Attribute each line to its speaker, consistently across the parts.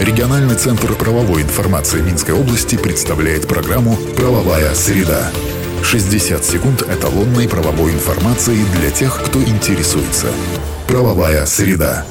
Speaker 1: Региональный центр правовой информации Минской области представляет программу «Правовая среда». 60 секунд эталонной правовой информации для тех, кто интересуется. «Правовая среда».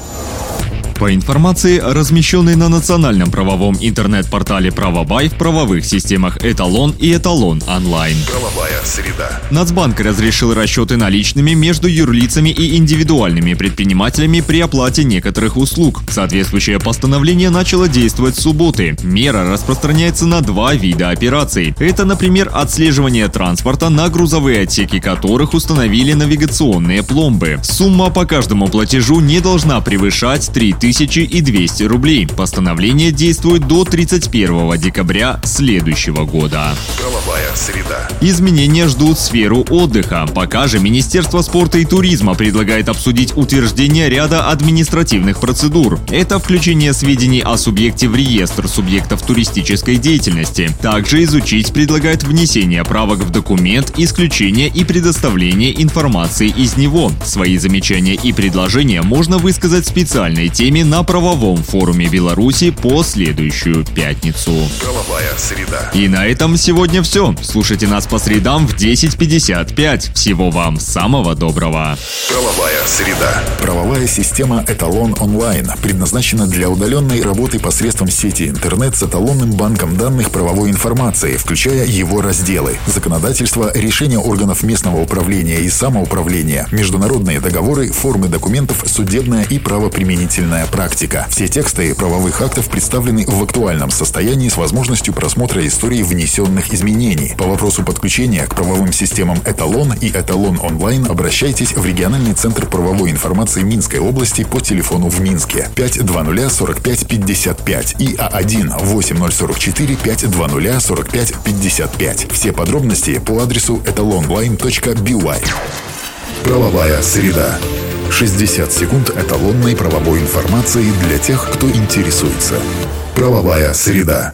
Speaker 2: По информации, размещенной на национальном правовом интернет-портале «Правобай» в правовых системах «Эталон» и «Эталон онлайн».
Speaker 1: Правовая среда.
Speaker 2: Нацбанк разрешил расчеты наличными между юрлицами и индивидуальными предпринимателями при оплате некоторых услуг. Соответствующее постановление начало действовать с субботы. Мера распространяется на два вида операций. Это, например, отслеживание транспорта, на грузовые отсеки которых установили навигационные пломбы. Сумма по каждому платежу не должна превышать 3000 200 рублей. Постановление действует до 31 декабря следующего года.
Speaker 1: Правовая среда.
Speaker 2: Изменения ждут сферу отдыха. Пока же Министерство спорта и туризма предлагает обсудить утверждение ряда административных процедур. Это включение сведений о субъекте в реестр субъектов туристической деятельности. Также изучить предлагает внесение правок в документ, исключение и предоставление информации из него. Свои замечания и предложения можно высказать в специальной теме на правовом форуме Беларуси по следующую пятницу.
Speaker 1: Правовая среда.
Speaker 2: И на этом сегодня все. Слушайте нас по средам в 10.55. Всего вам самого доброго.
Speaker 1: Правовая среда. Правовая система «Эталон онлайн» предназначена для удаленной работы посредством сети интернет с эталонным банком данных правовой информации, включая его разделы. Законодательство, решения органов местного управления и самоуправления, международные договоры, формы документов, судебная и правоприменительная практика. Все тексты правовых актов представлены в актуальном состоянии с возможностью просмотра истории внесенных изменений. По вопросу подключения к правовым системам «Эталон» и «Эталон онлайн» обращайтесь в региональный центр правовой информации Минской области по телефону в Минске 520 45 55 и А1 8044 520 45 55. Все подробности по адресу etalonline.by. Правовая среда. 60 секунд эталонной правовой информации для тех, кто интересуется. Правовая среда.